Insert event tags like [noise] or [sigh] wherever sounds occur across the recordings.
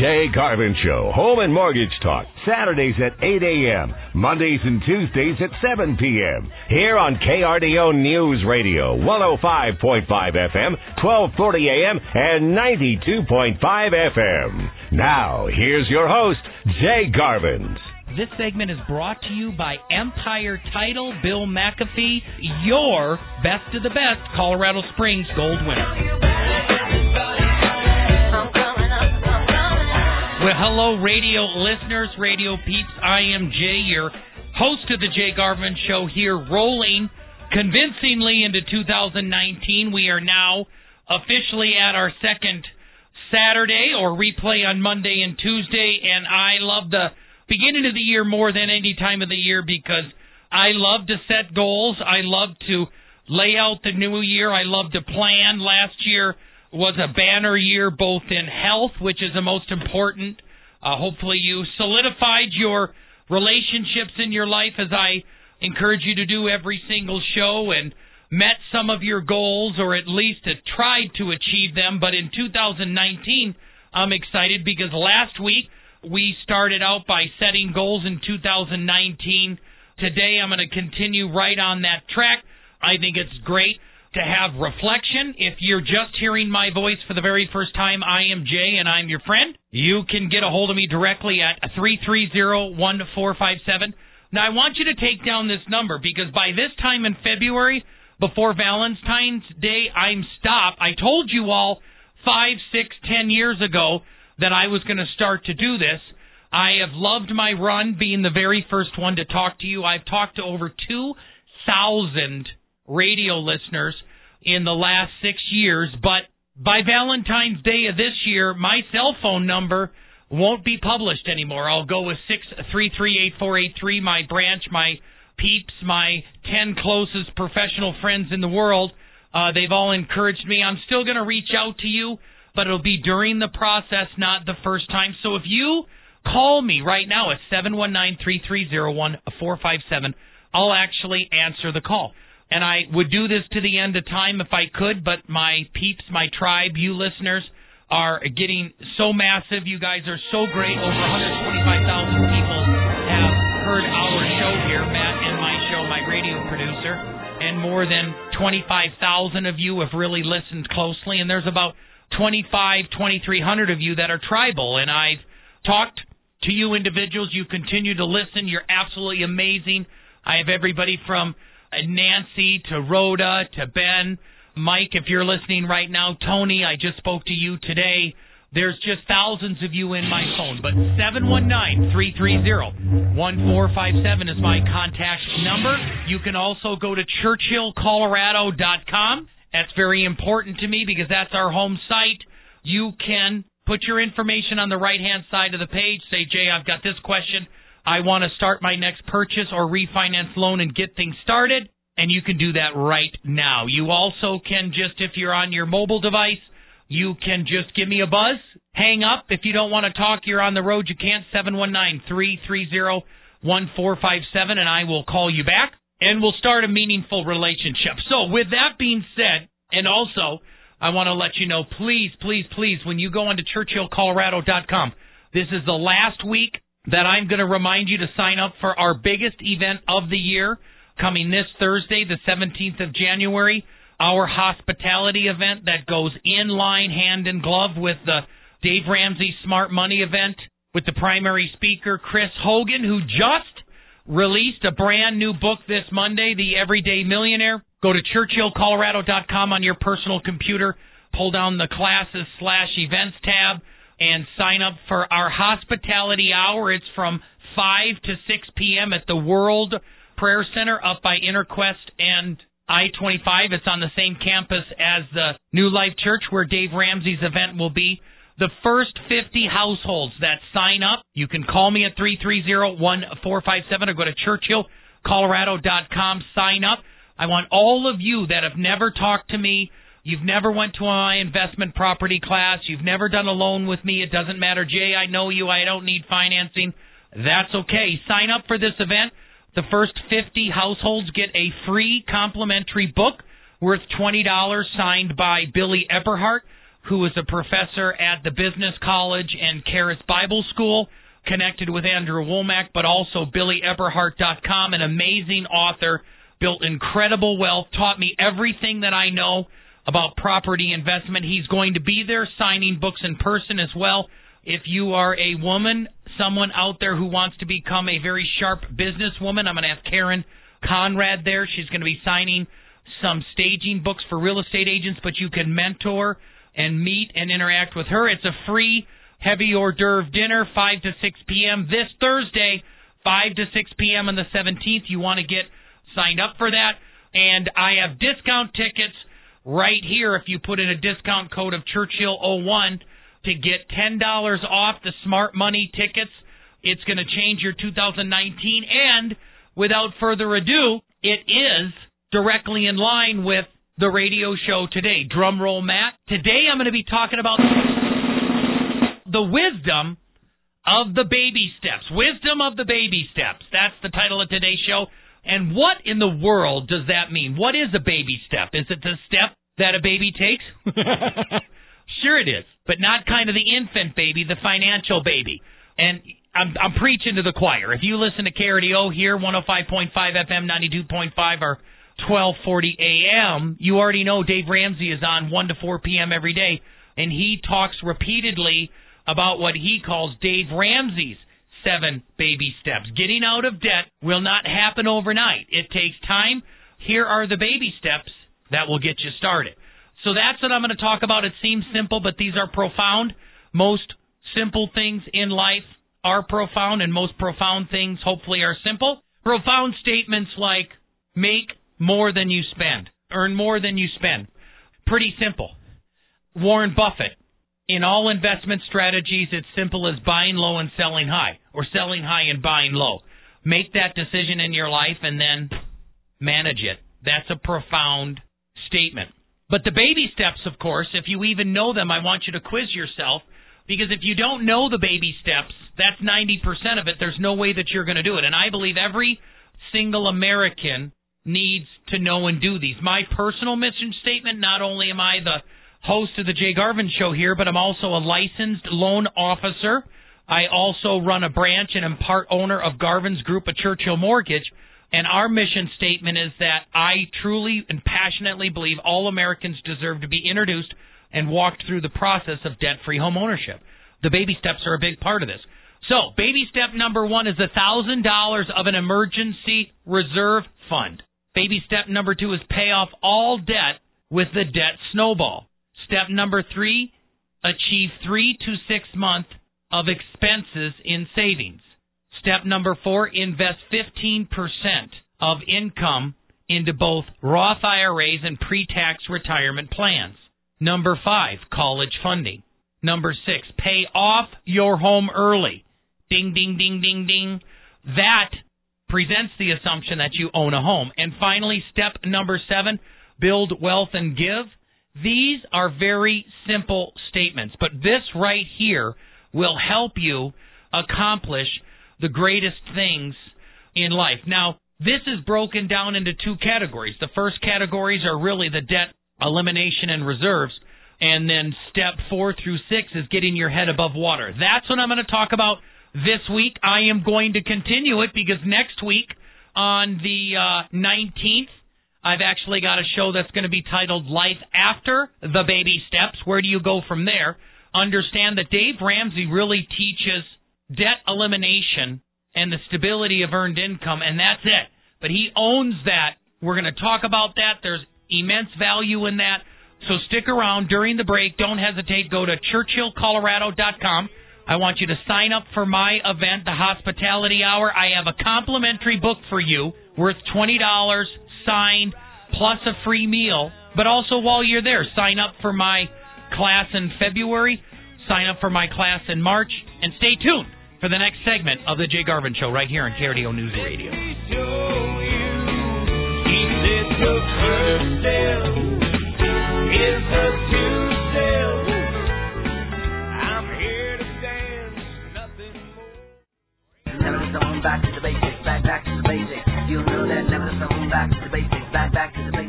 Jay Garvin Show, Home and Mortgage Talk, Saturdays at 8 a.m., Mondays and Tuesdays at 7 p.m. Here on KRDO News Radio, 105.5 FM, 1240 a.m., and 92.5 FM. Now, here's your host, Jay Garvin. This segment is brought to you by Empire Title, Bill McAfee, your best of the best Colorado Springs gold winner. Well, hello, radio listeners, radio peeps. I am Jay, your host of the Jay Garvin Show here, rolling convincingly into 2019. We are now officially at our second Saturday or replay on Monday and Tuesday, and I love the beginning of the year more than any time of the year because I love to set goals. I love to lay out the new year. I love to plan. Last year, was a banner year both in health, which is the most important. Uh, hopefully, you solidified your relationships in your life as I encourage you to do every single show and met some of your goals or at least tried to achieve them. But in 2019, I'm excited because last week we started out by setting goals in 2019. Today, I'm going to continue right on that track. I think it's great to have reflection. If you're just hearing my voice for the very first time, I am Jay and I'm your friend. You can get a hold of me directly at 330-1457. Now I want you to take down this number because by this time in February, before Valentine's Day, I'm stopped. I told you all five, six, ten years ago that I was going to start to do this. I have loved my run being the very first one to talk to you. I've talked to over 2,000 radio listeners in the last six years, but by Valentine's Day of this year, my cell phone number won't be published anymore. I'll go with six three three eight four eight three. My branch, my peeps, my ten closest professional friends in the world. Uh, they've all encouraged me. I'm still going to reach out to you, but it'll be during the process, not the first time. So if you call me right now at seven one nine three three zero one four five seven, I'll actually answer the call and I would do this to the end of time if I could, but my peeps, my tribe, you listeners are getting so massive. You guys are so great. Over 125,000 people have heard our show here, Matt and my show, my radio producer, and more than 25,000 of you have really listened closely, and there's about 25, 2,300 of you that are tribal, and I've talked to you individuals. You continue to listen. You're absolutely amazing. I have everybody from Uh, Nancy to Rhoda to Ben. Mike, if you're listening right now, Tony, I just spoke to you today. There's just thousands of you in my phone, but 719-330-1457 is my contact number. You can also go to churchillcolorado.com. That's very important to me because that's our home site. You can put your information on the right-hand side of the page. Say, Jay, I've got this question. I want to start my next purchase or refinance loan and get things started. And you can do that right now. You also can just, if you're on your mobile device, you can just give me a buzz. Hang up. If you don't want to talk, you're on the road, you can't. 719 330 1457, and I will call you back and we'll start a meaningful relationship. So, with that being said, and also, I want to let you know, please, please, please, when you go onto churchillcolorado.com, this is the last week that I'm going to remind you to sign up for our biggest event of the year coming this Thursday, the 17th of January, our hospitality event that goes in line hand in glove with the Dave Ramsey Smart Money event with the primary speaker Chris Hogan who just released a brand new book this Monday, The Everyday Millionaire. Go to churchillcolorado.com on your personal computer, pull down the classes slash events tab and sign up for our hospitality hour. It's from 5 to 6 p.m. at the World Prayer Center up by Interquest and I 25. It's on the same campus as the New Life Church where Dave Ramsey's event will be. The first 50 households that sign up, you can call me at 330 1457 or go to churchillcolorado.com. Sign up. I want all of you that have never talked to me You've never went to my investment property class. You've never done a loan with me. It doesn't matter. Jay, I know you. I don't need financing. That's okay. Sign up for this event. The first 50 households get a free complimentary book worth $20 signed by Billy Epperhart. who is a professor at the Business College and Charis Bible School, connected with Andrew Wommack, but also BillyEpperhart.com, an amazing author, built incredible wealth, taught me everything that I know about property investment. He's going to be there signing books in person as well. If you are a woman, someone out there who wants to become a very sharp businesswoman, I'm going to have Karen Conrad there. She's going to be signing some staging books for real estate agents, but you can mentor and meet and interact with her. It's a free heavy hors d'oeuvre dinner, 5 to 6 p.m. this Thursday, 5 to 6 p.m. on the 17th. You want to get signed up for that. And I have discount tickets right here if you put in a discount code of Churchill01 to get $10 off the smart money tickets. It's going to change your 2019 and without further ado, it is directly in line with the radio show today. Drum roll, Matt. Today I'm going to be talking about the wisdom of the baby steps. Wisdom of the baby steps. That's the title of today's show. And what in the world does that mean? What is a baby step? Is it the step that a baby takes? [laughs] sure it is, but not kind of the infant baby, the financial baby. And I'm, I'm preaching to the choir. If you listen to KRDO here, 105.5 FM, 92.5, or 12:40 a.m., you already know Dave Ramsey is on 1 to 4 p.m. every day, and he talks repeatedly about what he calls Dave Ramsey's seven baby steps. Getting out of debt will not happen overnight. It takes time. Here are the baby steps that will get you started. So that's what I'm going to talk about. It seems simple, but these are profound. Most simple things in life are profound, and most profound things hopefully are simple. Profound statements like make more than you spend, earn more than you spend. Pretty simple. Warren Buffett. In all investment strategies, it's simple as buying low and selling high, or selling high and buying low. Make that decision in your life and then manage it. That's a profound statement. But the baby steps, of course, if you even know them, I want you to quiz yourself because if you don't know the baby steps, that's 90% of it. There's no way that you're going to do it. And I believe every single American needs to know and do these. My personal mission statement not only am I the host of the Jay Garvin Show here, but I'm also a licensed loan officer. I also run a branch and am part owner of Garvin's Group of Churchill Mortgage. And our mission statement is that I truly and passionately believe all Americans deserve to be introduced and walked through the process of debt free home ownership. The baby steps are a big part of this. So, baby step number one is $1,000 of an emergency reserve fund. Baby step number two is pay off all debt with the debt snowball. Step number three, achieve three to six months of expenses in savings. Step number four, invest 15% of income into both Roth IRAs and pre tax retirement plans. Number five, college funding. Number six, pay off your home early. Ding, ding, ding, ding, ding. That presents the assumption that you own a home. And finally, step number seven, build wealth and give. These are very simple statements, but this right here will help you accomplish the greatest things in life. Now, this is broken down into two categories. The first categories are really the debt elimination and reserves. And then step four through six is getting your head above water. That's what I'm going to talk about this week. I am going to continue it because next week on the uh, 19th, I've actually got a show that's going to be titled Life After the Baby Steps. Where do you go from there? Understand that Dave Ramsey really teaches debt elimination and the stability of earned income, and that's it. But he owns that. We're going to talk about that. There's immense value in that. So stick around during the break. Don't hesitate. Go to churchillcolorado.com. I want you to sign up for my event, the Hospitality Hour. I have a complimentary book for you worth $20 signed plus a free meal. But also while you're there, sign up for my class in February, sign up for my class in March, and stay tuned for the next segment of the Jay Garvin Show right here on KRDO News Radio.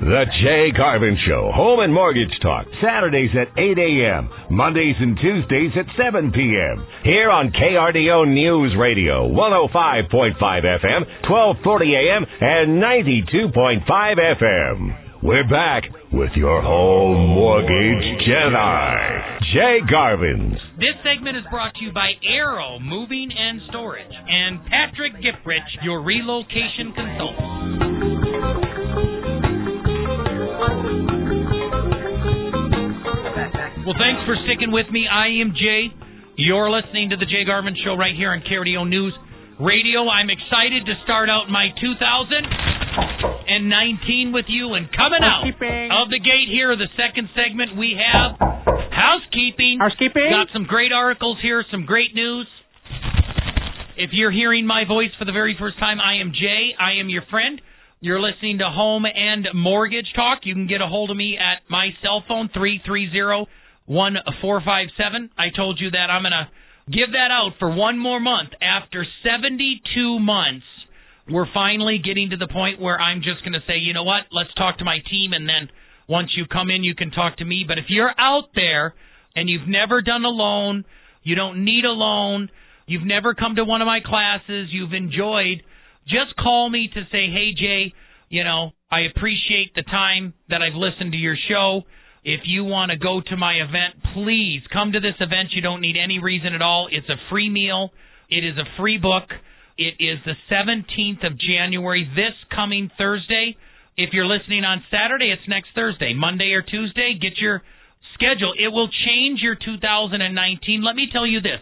The Jay Garvin Show, Home and Mortgage Talk, Saturdays at 8 a.m., Mondays and Tuesdays at 7 p.m. Here on KRDO News Radio, 105.5 FM, 1240 a.m., and 92.5 FM. We're back with your home mortgage Jedi, Jay Garvin's. This segment is brought to you by Arrow Moving and Storage and Patrick Giprich, your relocation consultant. Well, thanks for sticking with me. I am Jay. You're listening to the Jay Garvin Show right here on KRDO News Radio. I'm excited to start out my 2019 with you and coming out of the gate here, the second segment, we have housekeeping. Housekeeping. Got some great articles here, some great news. If you're hearing my voice for the very first time, I am Jay. I am your friend. You're listening to Home and Mortgage Talk. You can get a hold of me at my cell phone, 330 1457. I told you that I'm going to give that out for one more month. After 72 months, we're finally getting to the point where I'm just going to say, you know what, let's talk to my team, and then once you come in, you can talk to me. But if you're out there and you've never done a loan, you don't need a loan, you've never come to one of my classes, you've enjoyed, just call me to say, hey, Jay, you know, I appreciate the time that I've listened to your show. If you want to go to my event, please come to this event. You don't need any reason at all. It's a free meal. It is a free book. It is the 17th of January, this coming Thursday. If you're listening on Saturday, it's next Thursday. Monday or Tuesday, get your schedule. It will change your 2019. Let me tell you this.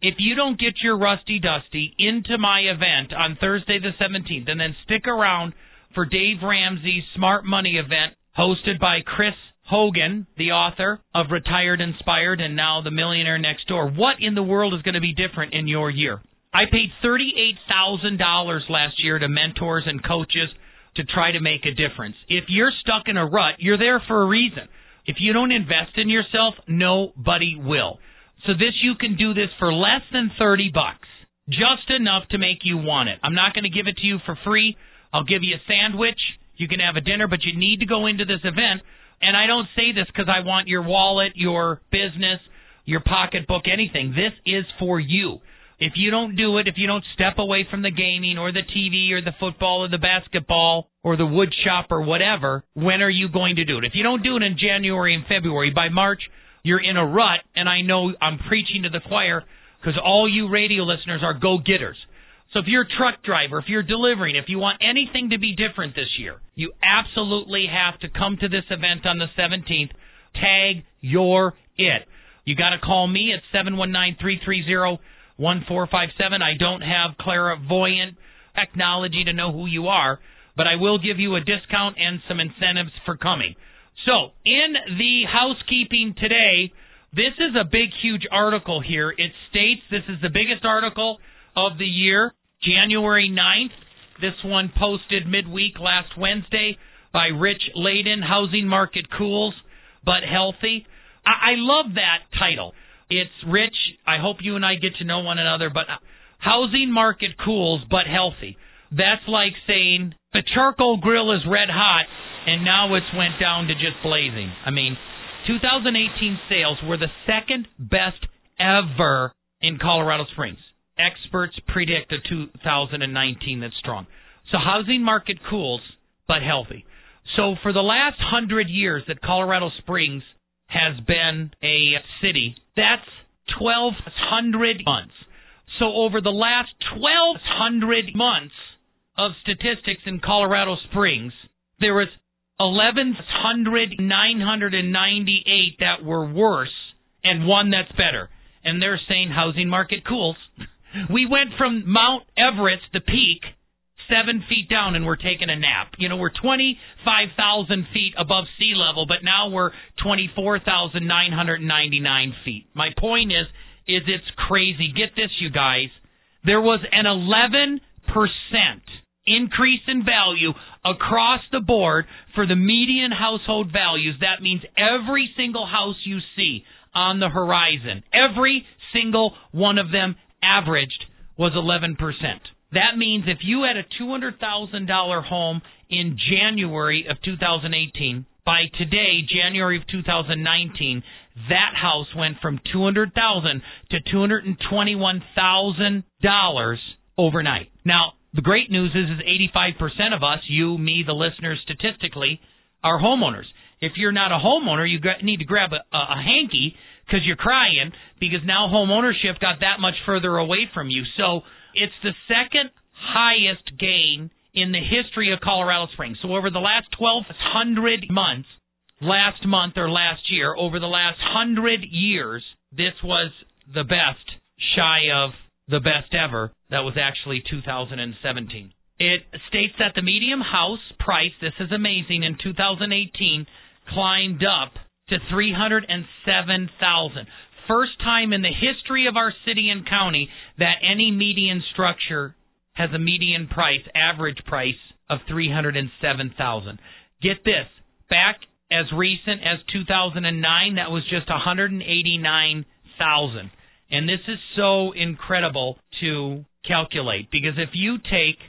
If you don't get your Rusty Dusty into my event on Thursday the 17th and then stick around for Dave Ramsey's Smart Money event hosted by Chris Hogan, the author of Retired Inspired and now The Millionaire Next Door. What in the world is going to be different in your year? I paid $38,000 last year to mentors and coaches to try to make a difference. If you're stuck in a rut, you're there for a reason. If you don't invest in yourself, nobody will. So this you can do this for less than 30 bucks. Just enough to make you want it. I'm not going to give it to you for free. I'll give you a sandwich. You can have a dinner, but you need to go into this event and I don't say this because I want your wallet, your business, your pocketbook, anything. This is for you. If you don't do it, if you don't step away from the gaming or the TV or the football or the basketball or the wood shop or whatever, when are you going to do it? If you don't do it in January and February, by March, you're in a rut, and I know I'm preaching to the choir because all you radio listeners are go getters. So if you're a truck driver, if you're delivering, if you want anything to be different this year, you absolutely have to come to this event on the 17th. Tag your it. You got to call me at 719-330-1457. I don't have clairvoyant technology to know who you are, but I will give you a discount and some incentives for coming. So, in the housekeeping today, this is a big, huge article here. It states this is the biggest article of the year. January 9th, this one posted midweek last Wednesday by Rich Laden, Housing Market Cools but Healthy. I, I love that title. It's rich. I hope you and I get to know one another, but housing market cools but healthy. That's like saying the charcoal grill is red hot and now it's went down to just blazing. I mean, 2018 sales were the second best ever in Colorado Springs experts predict a 2019 that's strong. So housing market cools, but healthy. So for the last hundred years that Colorado Springs has been a city, that's 1,200 months. So over the last 1,200 months of statistics in Colorado Springs, there was 11,998 that were worse and one that's better. And they're saying housing market cools. [laughs] We went from Mount Everest, the peak, seven feet down, and we're taking a nap. You know, we're 25,000 feet above sea level, but now we're 24,999 feet. My point is, is it's crazy. Get this, you guys. There was an 11% increase in value across the board for the median household values. That means every single house you see on the horizon, every single one of them averaged was 11%. That means if you had a $200,000 home in January of 2018, by today, January of 2019, that house went from 200,000 to $221,000 overnight. Now, the great news is, is 85% of us, you, me, the listeners, statistically, are homeowners. If you're not a homeowner, you need to grab a, a, a hanky because you're crying because now home ownership got that much further away from you. So it's the second highest gain in the history of Colorado Springs. So over the last 1,200 months, last month or last year, over the last 100 years, this was the best, shy of the best ever. That was actually 2017. It states that the medium house price, this is amazing, in 2018 climbed up to 307,000. First time in the history of our city and county that any median structure has a median price, average price of 307,000. Get this, back as recent as 2009 that was just 189,000. And this is so incredible to calculate because if you take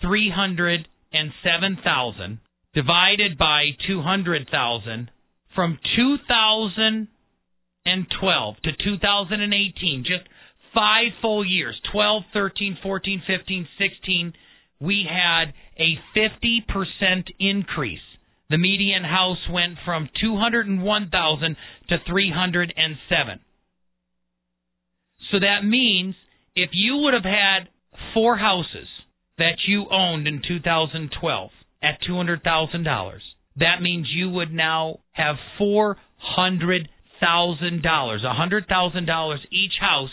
307,000 divided by 200,000 from 2012 to 2018, just five full years 12, 13, 14, 15, 16 we had a 50% increase. The median house went from 201,000 to 307. So that means if you would have had four houses that you owned in 2012 at $200,000, that means you would now have $400,000, a $100,000 each house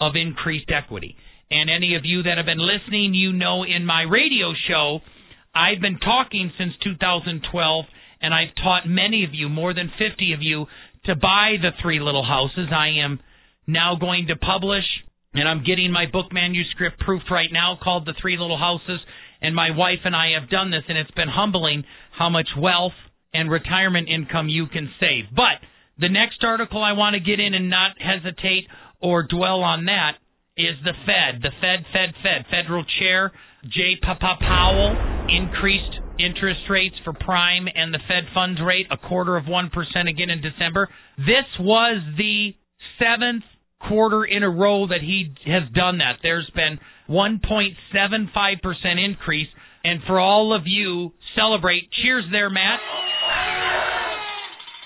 of increased equity. And any of you that have been listening, you know in my radio show, I've been talking since 2012, and I've taught many of you, more than 50 of you, to buy the three little houses. I am now going to publish, and I'm getting my book manuscript proofed right now called The Three Little Houses. And my wife and I have done this, and it's been humbling how much wealth and retirement income you can save. But the next article I want to get in and not hesitate or dwell on that is the Fed. The Fed, Fed, Fed. Federal Chair Jay Papa Powell increased interest rates for prime and the Fed funds rate a quarter of 1% again in December. This was the seventh quarter in a row that he has done that. There's been 1.75% increase. And for all of you, celebrate. Cheers there, Matt.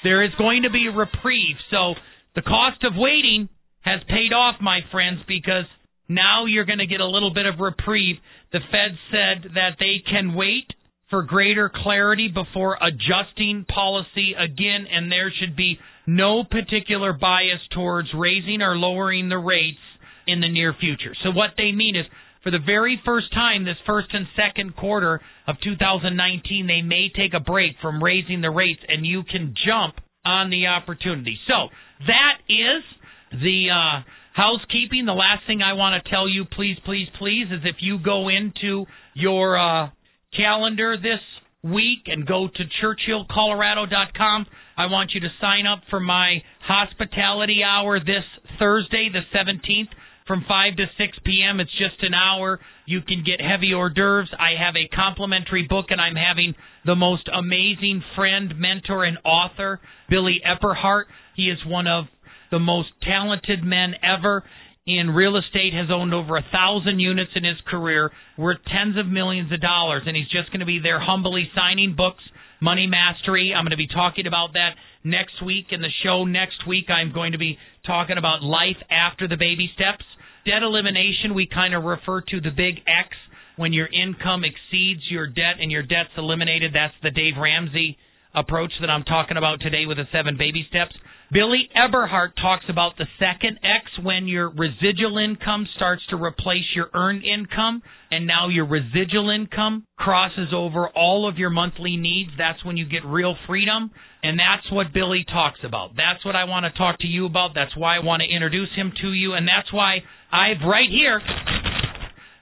There is going to be a reprieve. So the cost of waiting has paid off, my friends, because now you're going to get a little bit of reprieve. The Fed said that they can wait for greater clarity before adjusting policy again, and there should be no particular bias towards raising or lowering the rates in the near future. So, what they mean is for the very first time this first and second quarter of 2019, they may take a break from raising the rates, and you can jump on the opportunity. So, that is the uh, housekeeping. The last thing I want to tell you, please, please, please, is if you go into your uh, calendar this week and go to churchillcolorado.com, I want you to sign up for my hospitality hour this Thursday, the 17th, from 5 to 6 p.m. It's just an hour. You can get heavy hors d'oeuvres. I have a complimentary book, and I'm having the most amazing friend, mentor, and author, Billy Epperhart. He is one of the most talented men ever in real estate, has owned over a thousand units in his career, worth tens of millions of dollars, and he's just going to be there humbly signing books, money mastery. I'm going to be talking about that next week in the show. Next week, I'm going to be talking about life after the baby steps. Debt elimination, we kind of refer to the big X when your income exceeds your debt and your debt's eliminated. That's the Dave Ramsey approach that I'm talking about today with the seven baby steps. Billy Epperhart talks about the second X when your residual income starts to replace your earned income, and now your residual income crosses over all of your monthly needs. That's when you get real freedom, and that's what Billy talks about. That's what I want to talk to you about. That's why I want to introduce him to you, and that's why I've right here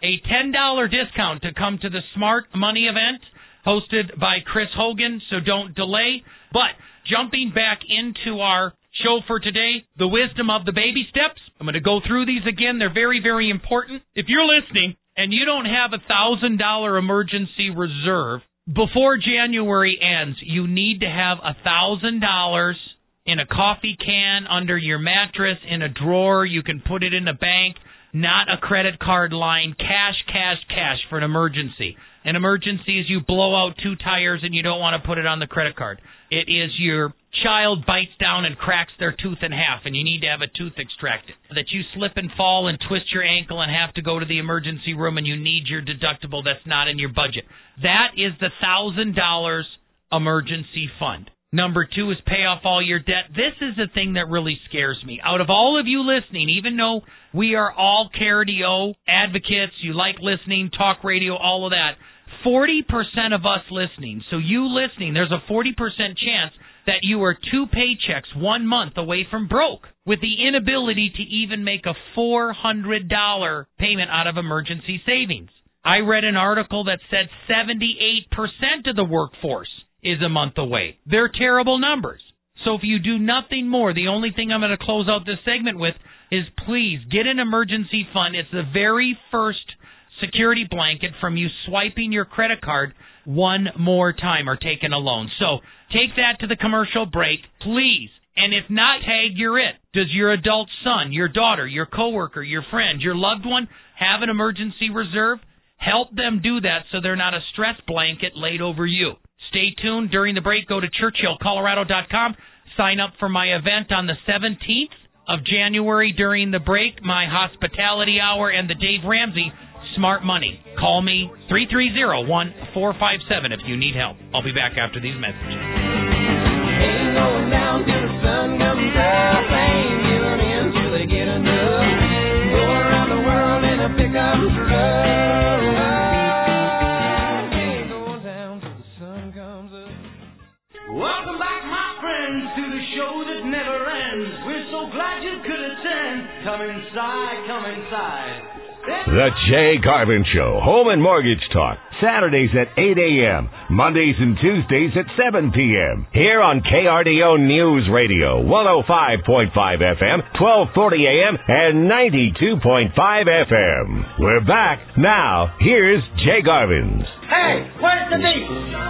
a $10 discount to come to the Smart Money event hosted by Chris Hogan, so don't delay. But jumping back into our show for today, the wisdom of the baby steps. I'm going to go through these again. They're very, very important. If you're listening and you don't have a thousand dollar emergency reserve before January ends, you need to have a thousand dollars in a coffee can under your mattress in a drawer. You can put it in a bank, not a credit card line. Cash, cash, cash for an emergency. An emergency is you blow out two tires and you don't want to put it on the credit card. It is your child bites down and cracks their tooth in half and you need to have a tooth extracted. That you slip and fall and twist your ankle and have to go to the emergency room and you need your deductible that's not in your budget. That is the thousand dollars emergency fund. Number two is pay off all your debt. This is the thing that really scares me. Out of all of you listening, even though we are all KRDO advocates, you like listening, talk radio, all of that, 40% of us listening, so you listening, there's a 40% chance that you are two paychecks one month away from broke with the inability to even make a $400 payment out of emergency savings. I read an article that said 78% of the workforce is a month away. They're terrible numbers. So if you do nothing more, the only thing I'm going to close out this segment with is please get an emergency fund. It's the very first security blanket from you swiping your credit card one more time or taking a loan. So take that to the commercial break, please. And if not, tag you're it. Does your adult son, your daughter, your coworker, your friend, your loved one have an emergency reserve? Help them do that so they're not a stress blanket laid over you. Stay tuned during the break. Go to churchillcolorado.com. Sign up for my event on the 17th of January during the break, my hospitality hour, and the Dave Ramsey Smart Money. Call me 330 1457 if you need help. I'll be back after these messages. Welcome back, my friends, to the show that never ends. We're so glad you could attend. Come inside, come inside. The Jay Garvin Show, Home and Mortgage Talk, Saturdays at 8 a.m., Mondays and Tuesdays at 7 p.m. Here on KRDO News Radio, 105.5 FM, 1240 a.m., and 92.5 FM. We're back. Now, here's Jay Garvin's. Hey, where's the meat?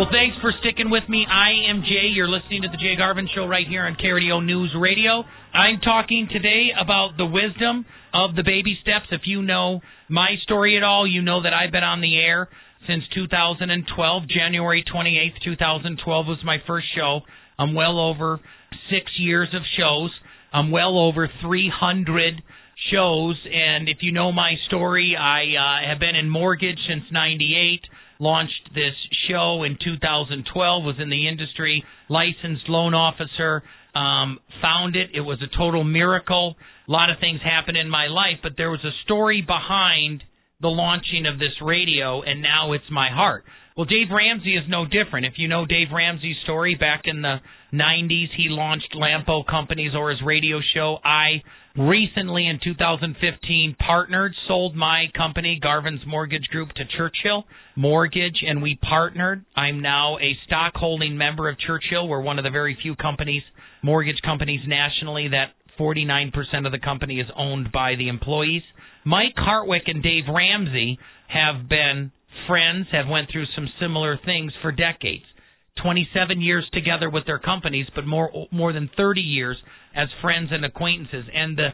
Well, thanks for sticking with me. I am Jay. You're listening to the Jay Garvin Show right here on KRDO News Radio. I'm talking today about the wisdom of the baby steps. If you know my story at all, you know that I've been on the air since 2012. January 28th, 2012 was my first show. I'm well over six years of shows. I'm well over 300 shows. And if you know my story, I uh, have been in mortgage since 98 launched this show in 2012, was in the industry, licensed loan officer, um, found it. It was a total miracle. A lot of things happened in my life, but there was a story behind the launching of this radio, and now it's my heart. Well, Dave Ramsey is no different. If you know Dave Ramsey's story, back in the 90s, he launched Lampo Companies or his radio show. I recently, in 2015, partnered, sold my company, Garvin's Mortgage Group, to Churchill Mortgage, and we partnered. I'm now a stockholding member of Churchill. We're one of the very few companies, mortgage companies nationally, that 49% of the company is owned by the employees. Mike Hardwick and Dave Ramsey have been friends, have went through some similar things for decades. 27 years together with their companies, but more more than 30 years as friends and acquaintances. And the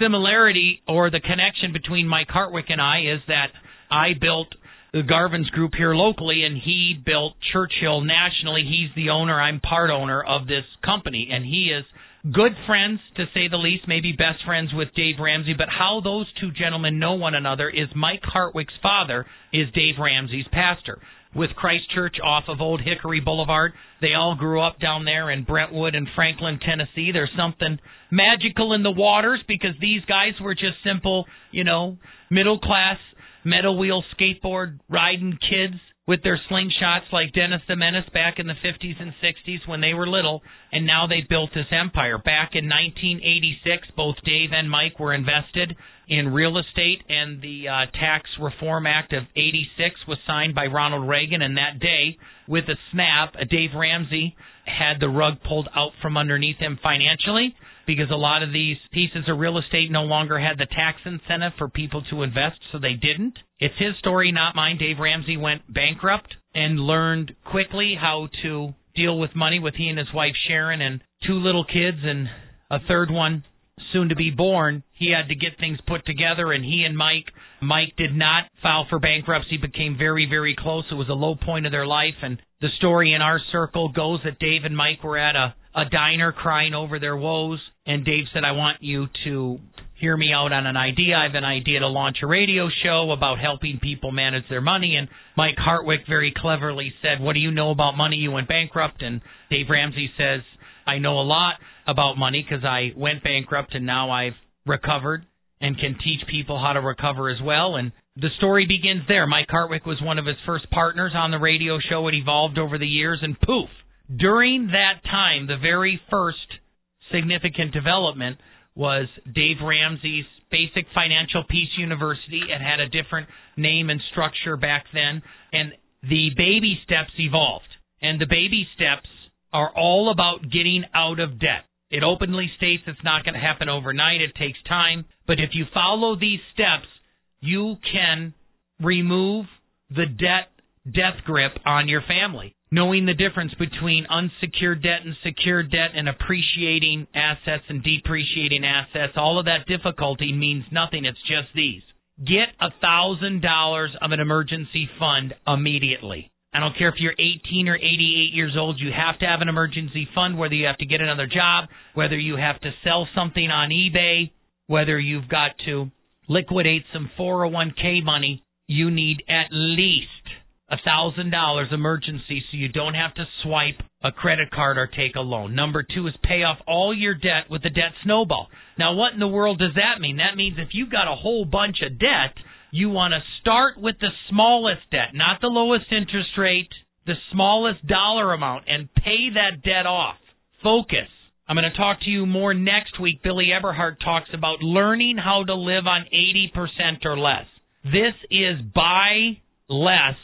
similarity or the connection between Mike Hardwick and I is that I built the Garvin's group here locally, and he built Churchill nationally. He's the owner. I'm part owner of this company, and he is good friends, to say the least, maybe best friends with Dave Ramsey. But how those two gentlemen know one another is Mike Hardwick's father is Dave Ramsey's pastor with Christ Church off of Old Hickory Boulevard. They all grew up down there in Brentwood and Franklin, Tennessee. There's something magical in the waters because these guys were just simple, you know, middle class metal wheel skateboard riding kids with their slingshots like Dennis the Menace back in the 50s and 60s when they were little, and now they built this empire. Back in 1986, both Dave and Mike were invested in real estate, and the uh, Tax Reform Act of 86 was signed by Ronald Reagan, and that day, with a snap, Dave Ramsey had the rug pulled out from underneath him financially because a lot of these pieces of real estate no longer had the tax incentive for people to invest, so they didn't. It's his story, not mine. Dave Ramsey went bankrupt and learned quickly how to deal with money with he and his wife Sharon and two little kids and a third one soon to be born. He had to get things put together and he and Mike Mike did not file for bankruptcy, became very, very close. It was a low point of their life and the story in our circle goes that Dave and Mike were at a, a diner crying over their woes and Dave said, I want you to hear me out on an idea. I have an idea to launch a radio show about helping people manage their money. And Mike Hardwick very cleverly said, What do you know about money? You went bankrupt. And Dave Ramsey says, I know a lot about money because I went bankrupt and now I've recovered and can teach people how to recover as well. And the story begins there. Mike Hardwick was one of his first partners on the radio show. It evolved over the years, and poof, during that time, the very first significant development was Dave Ramsey's Basic Financial Peace University. It had a different name and structure back then, and the baby steps evolved. And the baby steps are all about getting out of debt. It openly states it's not going to happen overnight. It takes time. But if you follow these steps, you can remove the debt death grip on your family knowing the difference between unsecured debt and secured debt and appreciating assets and depreciating assets, all of that difficulty means nothing. It's just these. Get a thousand dollars of an emergency fund immediately. I don't care if you're 18 or 88 years old, you have to have an emergency fund, whether you have to get another job, whether you have to sell something on eBay, whether you've got to liquidate some 401k money, you need at least a thousand dollars emergency so you don't have to swipe a credit card or take a loan. Number two is pay off all your debt with the debt snowball. Now, what in the world does that mean? That means if you've got a whole bunch of debt, you want to start with the smallest debt, not the lowest interest rate, the smallest dollar amount, and pay that debt off. Focus. I'm going to talk to you more next week. Billy Epperhart talks about learning how to live on 80% or less. This is buy less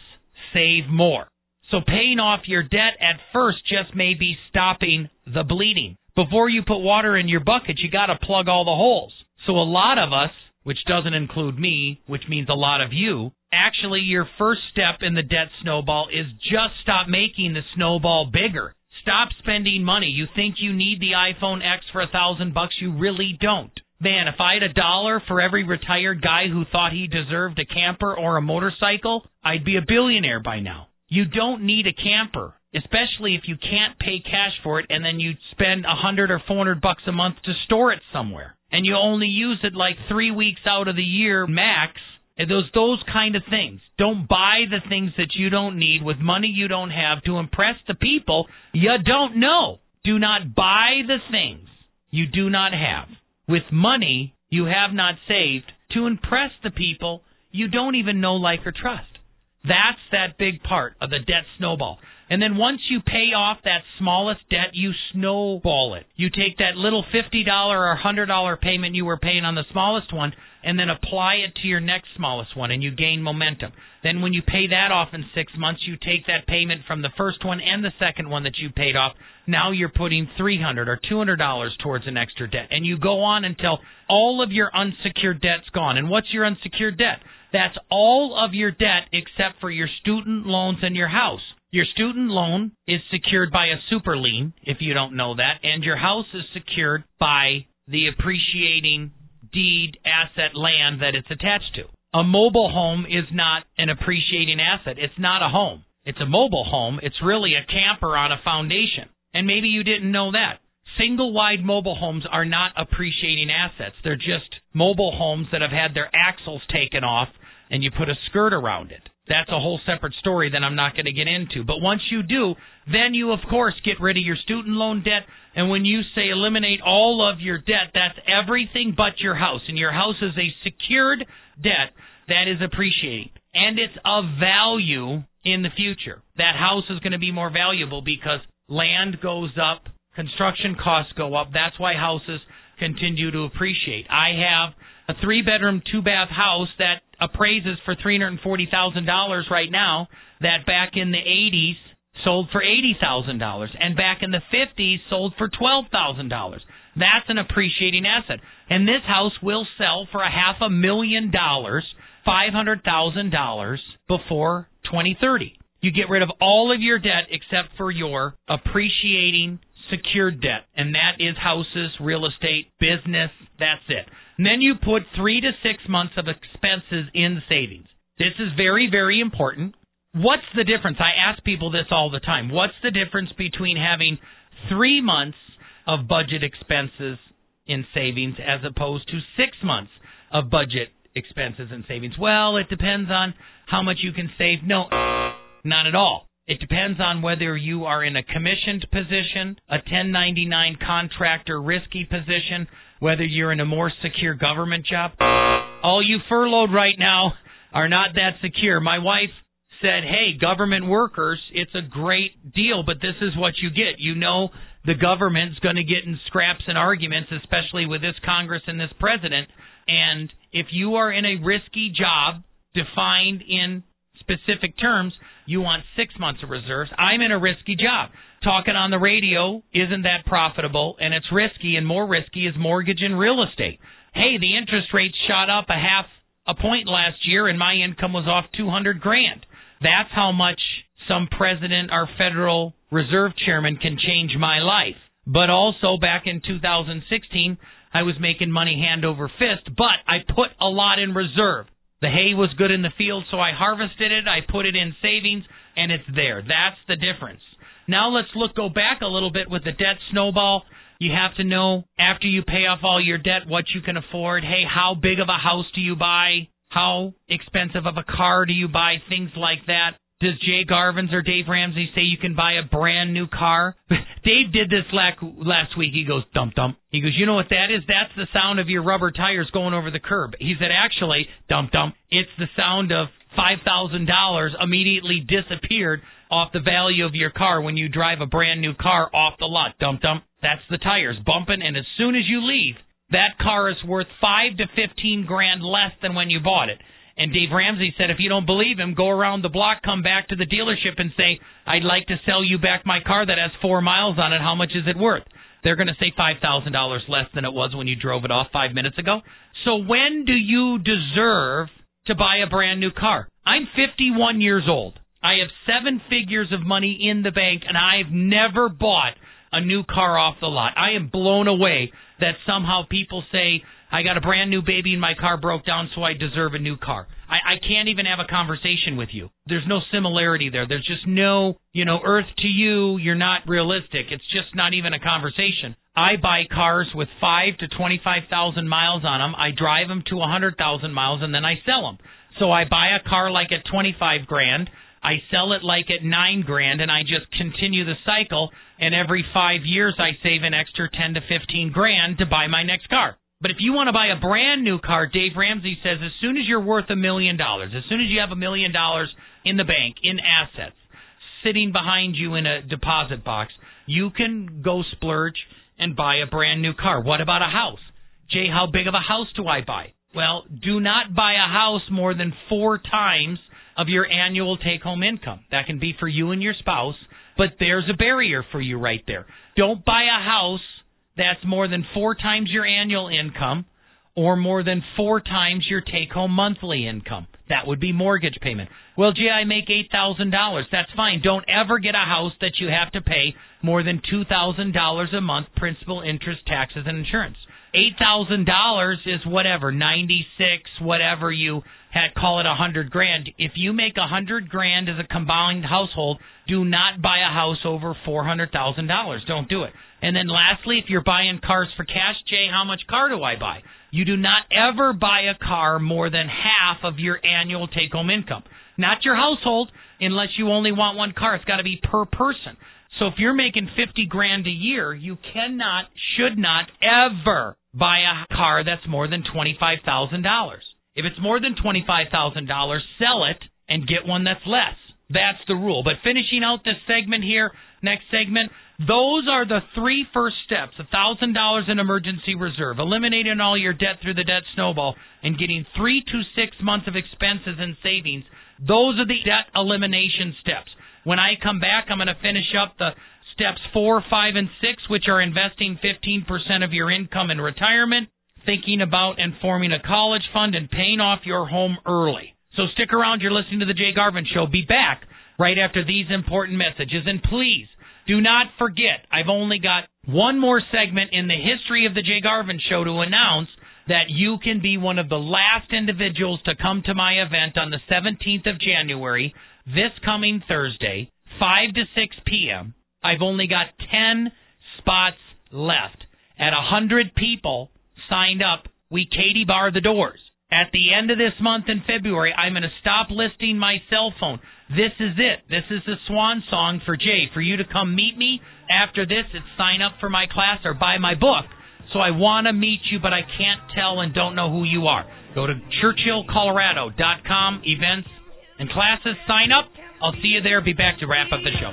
save more. So paying off your debt at first just may be stopping the bleeding. Before you put water in your bucket, you got to plug all the holes. So a lot of us, which doesn't include me, which means a lot of you, actually your first step in the debt snowball is just stop making the snowball bigger. Stop spending money. You think you need the iPhone X for a thousand bucks, you really don't. Man, if I had a dollar for every retired guy who thought he deserved a camper or a motorcycle, I'd be a billionaire by now. You don't need a camper, especially if you can't pay cash for it and then you spend a hundred or four hundred bucks a month to store it somewhere. And you only use it like three weeks out of the year max. And Those those kind of things. Don't buy the things that you don't need with money you don't have to impress the people you don't know. Do not buy the things you do not have with money you have not saved to impress the people you don't even know, like, or trust. That's that big part of the debt snowball. And then once you pay off that smallest debt, you snowball it. You take that little $50 or $100 payment you were paying on the smallest one and then apply it to your next smallest one and you gain momentum. Then when you pay that off in 6 months, you take that payment from the first one and the second one that you paid off. Now you're putting 300 or $200 towards an extra debt and you go on until all of your unsecured debt's gone. And what's your unsecured debt? That's all of your debt except for your student loans and your house. Your student loan is secured by a super lien, if you don't know that, and your house is secured by the appreciating deed asset land that it's attached to. A mobile home is not an appreciating asset. It's not a home. It's a mobile home. It's really a camper on a foundation. And maybe you didn't know that. Single wide mobile homes are not appreciating assets. They're just mobile homes that have had their axles taken off and you put a skirt around it. That's a whole separate story that I'm not going to get into. But once you do, then you, of course, get rid of your student loan debt. And when you say eliminate all of your debt, that's everything but your house. And your house is a secured debt that is appreciating. and it's of value in the future. That house is going to be more valuable because land goes up, construction costs go up. That's why houses continue to appreciate. I have a three bedroom, two bath house that appraises for $340,000 right now that back in the 80s sold for $80,000 and back in the 50s sold for $12,000. That's an appreciating asset. And this house will sell for a half a million dollars, $500,000 before 2030. You get rid of all of your debt except for your appreciating secured debt, and that is houses, real estate, business. That's it. And then you put three to six months of expenses in savings. This is very, very important. What's the difference? I ask people this all the time. What's the difference between having three months of budget expenses in savings as opposed to six months of budget expenses and savings? Well, it depends on how much you can save. No, not at all. It depends on whether you are in a commissioned position, a 1099 contractor risky position, whether you're in a more secure government job. All you furloughed right now are not that secure. My wife said, hey, government workers, it's a great deal, but this is what you get. You know the government's going to get in scraps and arguments, especially with this Congress and this president. And if you are in a risky job defined in specific terms, you want six months of reserves. I'm in a risky job. Talking on the radio isn't that profitable, and it's risky, and more risky is mortgage and real estate. Hey, the interest rates shot up a half a point last year, and my income was off 200 grand. That's how much some president or Federal Reserve chairman can change my life. But also back in 2016, I was making money hand over fist, but I put a lot in reserve. The hay was good in the field, so I harvested it, I put it in savings, and it's there. That's the difference. Now let's look go back a little bit with the debt snowball. You have to know after you pay off all your debt what you can afford. Hey, how big of a house do you buy? How expensive of a car do you buy? Things like that. Does Jay Garvins or Dave Ramsey say you can buy a brand new car? [laughs] Dave did this last week. He goes, dump, dump. He goes, you know what that is? That's the sound of your rubber tires going over the curb. He said, actually, dump, dump. It's the sound of $5,000 immediately disappeared off the value of your car when you drive a brand new car off the lot. Dump, dump. That's the tires bumping, and as soon as you leave, that car is worth five to fifteen grand less than when you bought it. And Dave Ramsey said, if you don't believe him, go around the block, come back to the dealership, and say, I'd like to sell you back my car that has four miles on it. How much is it worth? They're going to say $5,000 less than it was when you drove it off five minutes ago. So when do you deserve to buy a brand new car? I'm 51 years old. I have seven figures of money in the bank, and I've never bought a new car off the lot. I am blown away that somehow people say I got a brand new baby and my car broke down, so I deserve a new car. I, I can't even have a conversation with you. There's no similarity there. There's just no, you know, earth to you, you're not realistic. It's just not even a conversation. I buy cars with five to twenty-five thousand miles on them. I drive them to a hundred thousand miles and then I sell them. So I buy a car like at twenty-five grand. I sell it like at nine grand, and I just continue the cycle. And every five years, I save an extra ten to fifteen grand to buy my next car. But if you want to buy a brand new car, Dave Ramsey says as soon as you're worth a million dollars, as soon as you have a million dollars in the bank in assets, sitting behind you in a deposit box, you can go splurge and buy a brand new car. What about a house? Jay, how big of a house do I buy? Well, do not buy a house more than four times of your annual take home income. That can be for you and your spouse, but there's a barrier for you right there. Don't buy a house that's more than four times your annual income or more than four times your take home monthly income. That would be mortgage payment. Well, gee, I make $8,000. That's fine. Don't ever get a house that you have to pay more than $2,000 a month principal, interest, taxes, and insurance. $8,000 is whatever, 96, whatever you call it a hundred grand. If you make a hundred grand as a combined household, do not buy a house over four hundred thousand dollars. Don't do it. And then lastly, if you're buying cars for cash, Jay, how much car do I buy? You do not ever buy a car more than half of your annual take home income. Not your household, unless you only want one car. It's got to be per person. So if you're making 50 grand a year, you cannot, should not ever buy a car that's more than $25,000. If it's more than $25,000, sell it and get one that's less. That's the rule. But finishing out this segment here, next segment, those are the three first steps. $1,000 in emergency reserve, eliminating all your debt through the debt snowball, and getting three to six months of expenses and savings. Those are the debt elimination steps. When I come back, I'm going to finish up the steps four, five, and six, which are investing 15% of your income in retirement, thinking about and forming a college fund, and paying off your home early. So stick around. You're listening to the Jay Garvin Show. Be back right after these important messages. And please do not forget, I've only got one more segment in the history of the Jay Garvin Show to announce that you can be one of the last individuals to come to my event on the 17th of January, this coming Thursday, 5 to 6 p.m. I've only got 10 spots left. At 100 people signed up, we Katie bar the doors. At the end of this month in February, I'm going to stop listing my cell phone. This is it. This is the swan song for Jay. For you to come meet me after this, it's sign up for my class or buy my book. So I want to meet you, but I can't tell and don't know who you are. Go to churchillcolorado.com, events and classes, sign up. I'll see you there. Be back to wrap up the show.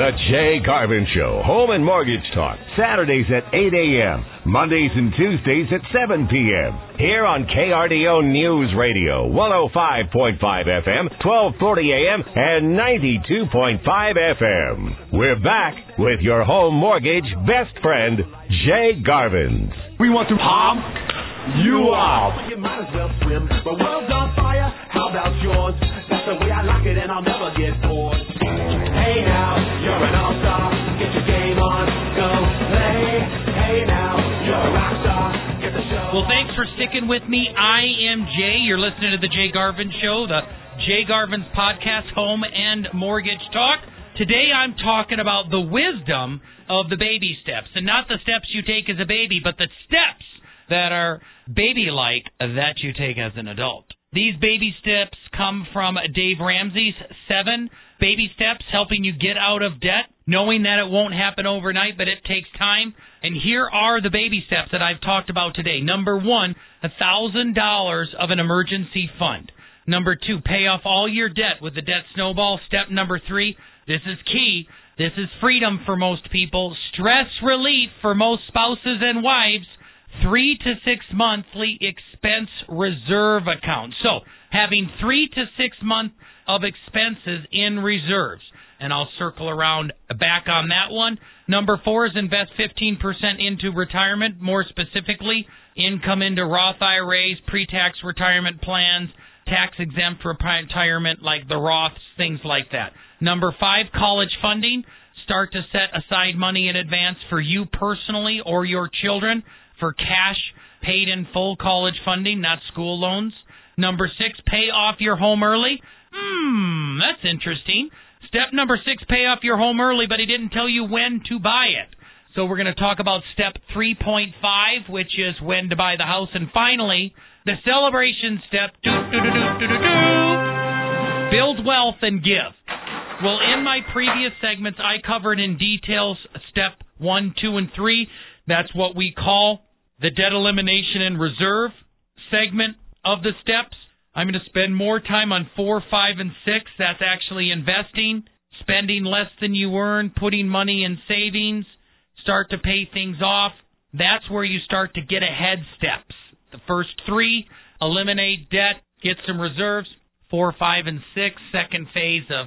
The Jay Garvin Show, Home and Mortgage Talk, Saturdays at 8 a.m., Mondays and Tuesdays at 7 p.m. Here on KRDO News Radio, 105.5 FM, 1240 a.m., and 92.5 FM. We're back with your home mortgage best friend, Jay Garvins. We want to palm you off. You might as well swim. The world's on fire. How about yours? That's the way I like it, and I'll never get bored. Well, thanks for sticking with me. I am Jay. You're listening to the Jay Garvin Show, the Jay Garvin's podcast, Home and Mortgage Talk. Today I'm talking about the wisdom of the baby steps, and not the steps you take as a baby, but the steps that are baby-like that you take as an adult. These baby steps come from Dave Ramsey's seven baby steps helping you get out of debt, knowing that it won't happen overnight, but it takes time. And here are the baby steps that I've talked about today. Number one, a thousand dollars of an emergency fund. Number two, pay off all your debt with the debt snowball. Step number three, this is key. This is freedom for most people, stress relief for most spouses and wives, three to six monthly expense reserve account. So, having three to six months of expenses in reserves. And I'll circle around back on that one. Number four is invest 15% into retirement, more specifically, income into Roth IRAs, pre tax retirement plans, tax exempt retirement like the Roths, things like that. Number five, college funding. Start to set aside money in advance for you personally or your children for cash paid in full college funding, not school loans. Number six, pay off your home early. Hmm, that's interesting. Step number six, pay off your home early, but he didn't tell you when to buy it. So we're going to talk about step 3.5, which is when to buy the house. And finally, the celebration step, doo-doo-doo-doo-doo, build wealth and give. Well, in my previous segments, I covered in details step one, two, and three. That's what we call the debt elimination and reserve segment of the steps. I'm going to spend more time on four, five, and six. That's actually investing, spending less than you earn, putting money in savings, start to pay things off. That's where you start to get ahead steps. The first three, eliminate debt, get some reserves. Four, five, and six, second phase of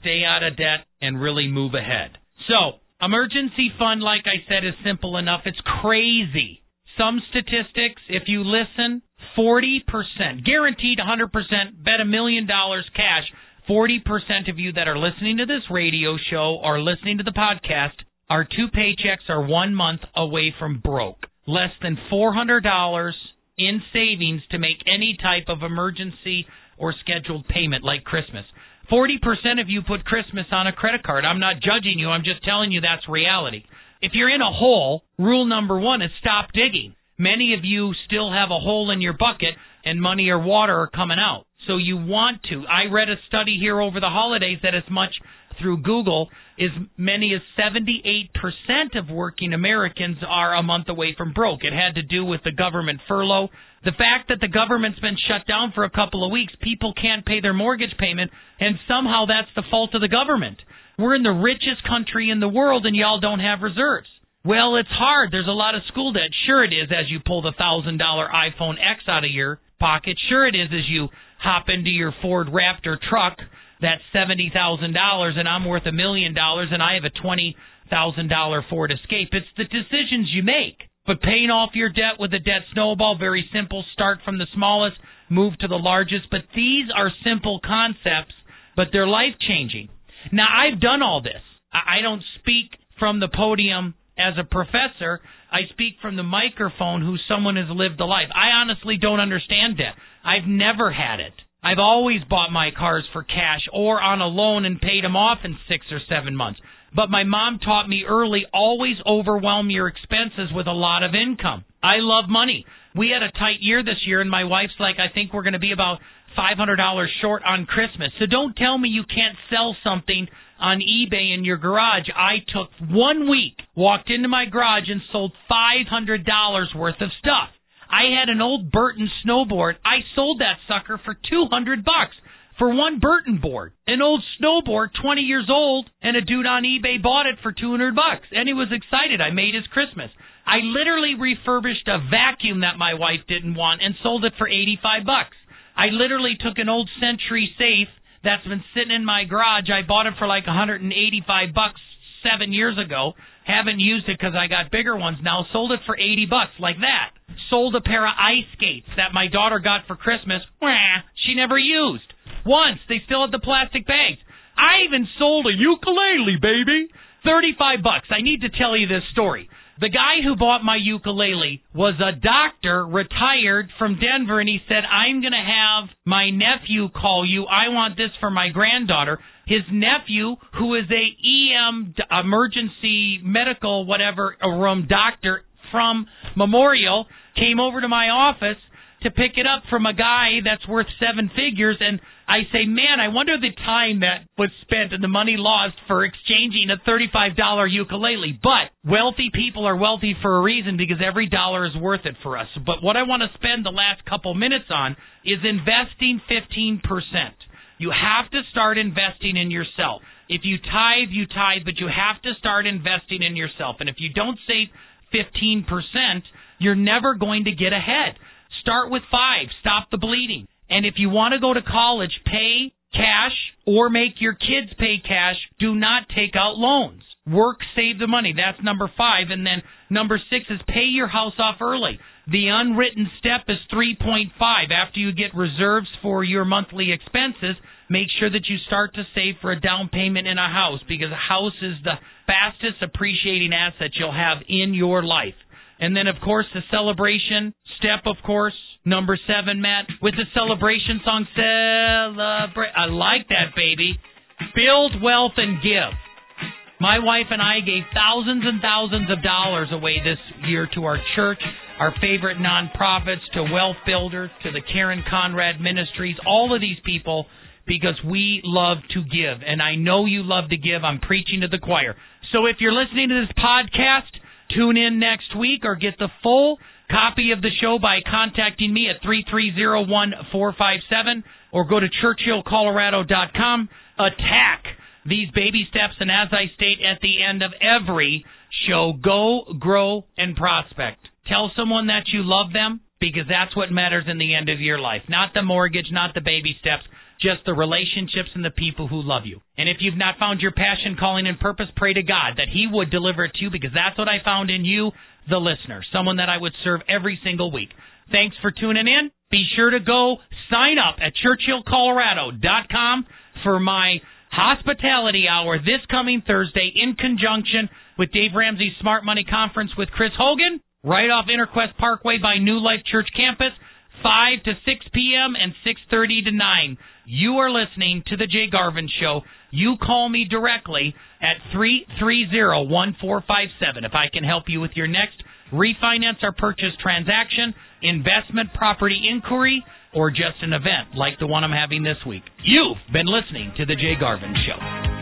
stay out of debt and really move ahead. So, emergency fund, like I said, is simple enough. It's crazy. Some statistics, if you listen, 40%, guaranteed 100%, bet a million dollars cash. 40% of you that are listening to this radio show or listening to the podcast, our two paychecks are one month away from broke. Less than $400 in savings to make any type of emergency or scheduled payment like Christmas. 40% of you put Christmas on a credit card. I'm not judging you, I'm just telling you that's reality. If you're in a hole, rule number one is stop digging. Many of you still have a hole in your bucket and money or water are coming out. So you want to. I read a study here over the holidays that as much through Google, as many as 78% of working Americans are a month away from broke. It had to do with the government furlough. The fact that the government's been shut down for a couple of weeks, people can't pay their mortgage payment, and somehow that's the fault of the government. We're in the richest country in the world, and y'all don't have reserves. Well, it's hard. There's a lot of school debt. Sure, it is as you pull the $1,000 iPhone X out of your pocket. Sure, it is as you hop into your Ford Raptor truck that's seventy thousand dollars and I'm worth a million dollars and I have a twenty thousand dollar Ford Escape. It's the decisions you make. But paying off your debt with a debt snowball, very simple. Start from the smallest, move to the largest. But these are simple concepts, but they're life changing. Now I've done all this. I don't speak from the podium as a professor. I speak from the microphone who someone has lived a life. I honestly don't understand debt. I've never had it. I've always bought my cars for cash or on a loan and paid them off in six or seven months. But my mom taught me early always overwhelm your expenses with a lot of income. I love money. We had a tight year this year, and my wife's like, I think we're going to be about $500 short on Christmas. So don't tell me you can't sell something on eBay in your garage. I took one week, walked into my garage, and sold $500 worth of stuff. I had an old Burton snowboard. I sold that sucker for 200 bucks for one Burton board. An old snowboard, 20 years old, and a dude on eBay bought it for 200 bucks. And he was excited. I made his Christmas. I literally refurbished a vacuum that my wife didn't want and sold it for 85 bucks. I literally took an old Sentry safe that's been sitting in my garage. I bought it for like 185 bucks 7 years ago. Haven't used it cuz I got bigger ones now. Sold it for 80 bucks like that sold a pair of ice skates that my daughter got for Christmas. Wah, she never used. Once. They still had the plastic bags. I even sold a ukulele, baby. 35 bucks. I need to tell you this story. The guy who bought my ukulele was a doctor retired from Denver and he said, I'm going to have my nephew call you. I want this for my granddaughter. His nephew, who is a EM emergency medical whatever room doctor from Memorial, came over to my office to pick it up from a guy that's worth seven figures and I say, man, I wonder the time that was spent and the money lost for exchanging a $35 ukulele. But wealthy people are wealthy for a reason because every dollar is worth it for us. But what I want to spend the last couple minutes on is investing 15%. You have to start investing in yourself. If you tithe, you tithe, but you have to start investing in yourself. And if you don't save 15%, you're never going to get ahead. Start with five. Stop the bleeding. And if you want to go to college, pay cash or make your kids pay cash. Do not take out loans. Work, save the money. That's number five. And then number six is pay your house off early. The unwritten step is 3.5. After you get reserves for your monthly expenses, make sure that you start to save for a down payment in a house because a house is the fastest appreciating asset you'll have in your life. And then, of course, the celebration step, of course, number seven, Matt, with the celebration song, Celebrate. I like that, baby. Build wealth and give. My wife and I gave thousands and thousands of dollars away this year to our church, our favorite nonprofits, to Wealth Builders, to the Karen Conrad Ministries, all of these people because we love to give. And I know you love to give. I'm preaching to the choir. So if you're listening to this podcast, Tune in next week or get the full copy of the show by contacting me at 3301457 or go to churchillcolorado.com. Attack these baby steps, and as I state at the end of every show, go, grow, and prospect. Tell someone that you love them because that's what matters in the end of your life. Not the mortgage, not the baby steps just the relationships and the people who love you. And if you've not found your passion, calling, and purpose, pray to God that He would deliver it to you because that's what I found in you, the listener, someone that I would serve every single week. Thanks for tuning in. Be sure to go sign up at churchillcolorado.com for my hospitality hour this coming Thursday in conjunction with Dave Ramsey's Smart Money Conference with Chris Hogan right off Interquest Parkway by New Life Church Campus. 5 to 6 p.m. and 6:30 to 9. You are listening to the Jay Garvin show. You call me directly at 330-1457 if I can help you with your next refinance or purchase transaction, investment property inquiry, or just an event like the one I'm having this week. You've been listening to The Jay Garvin Show.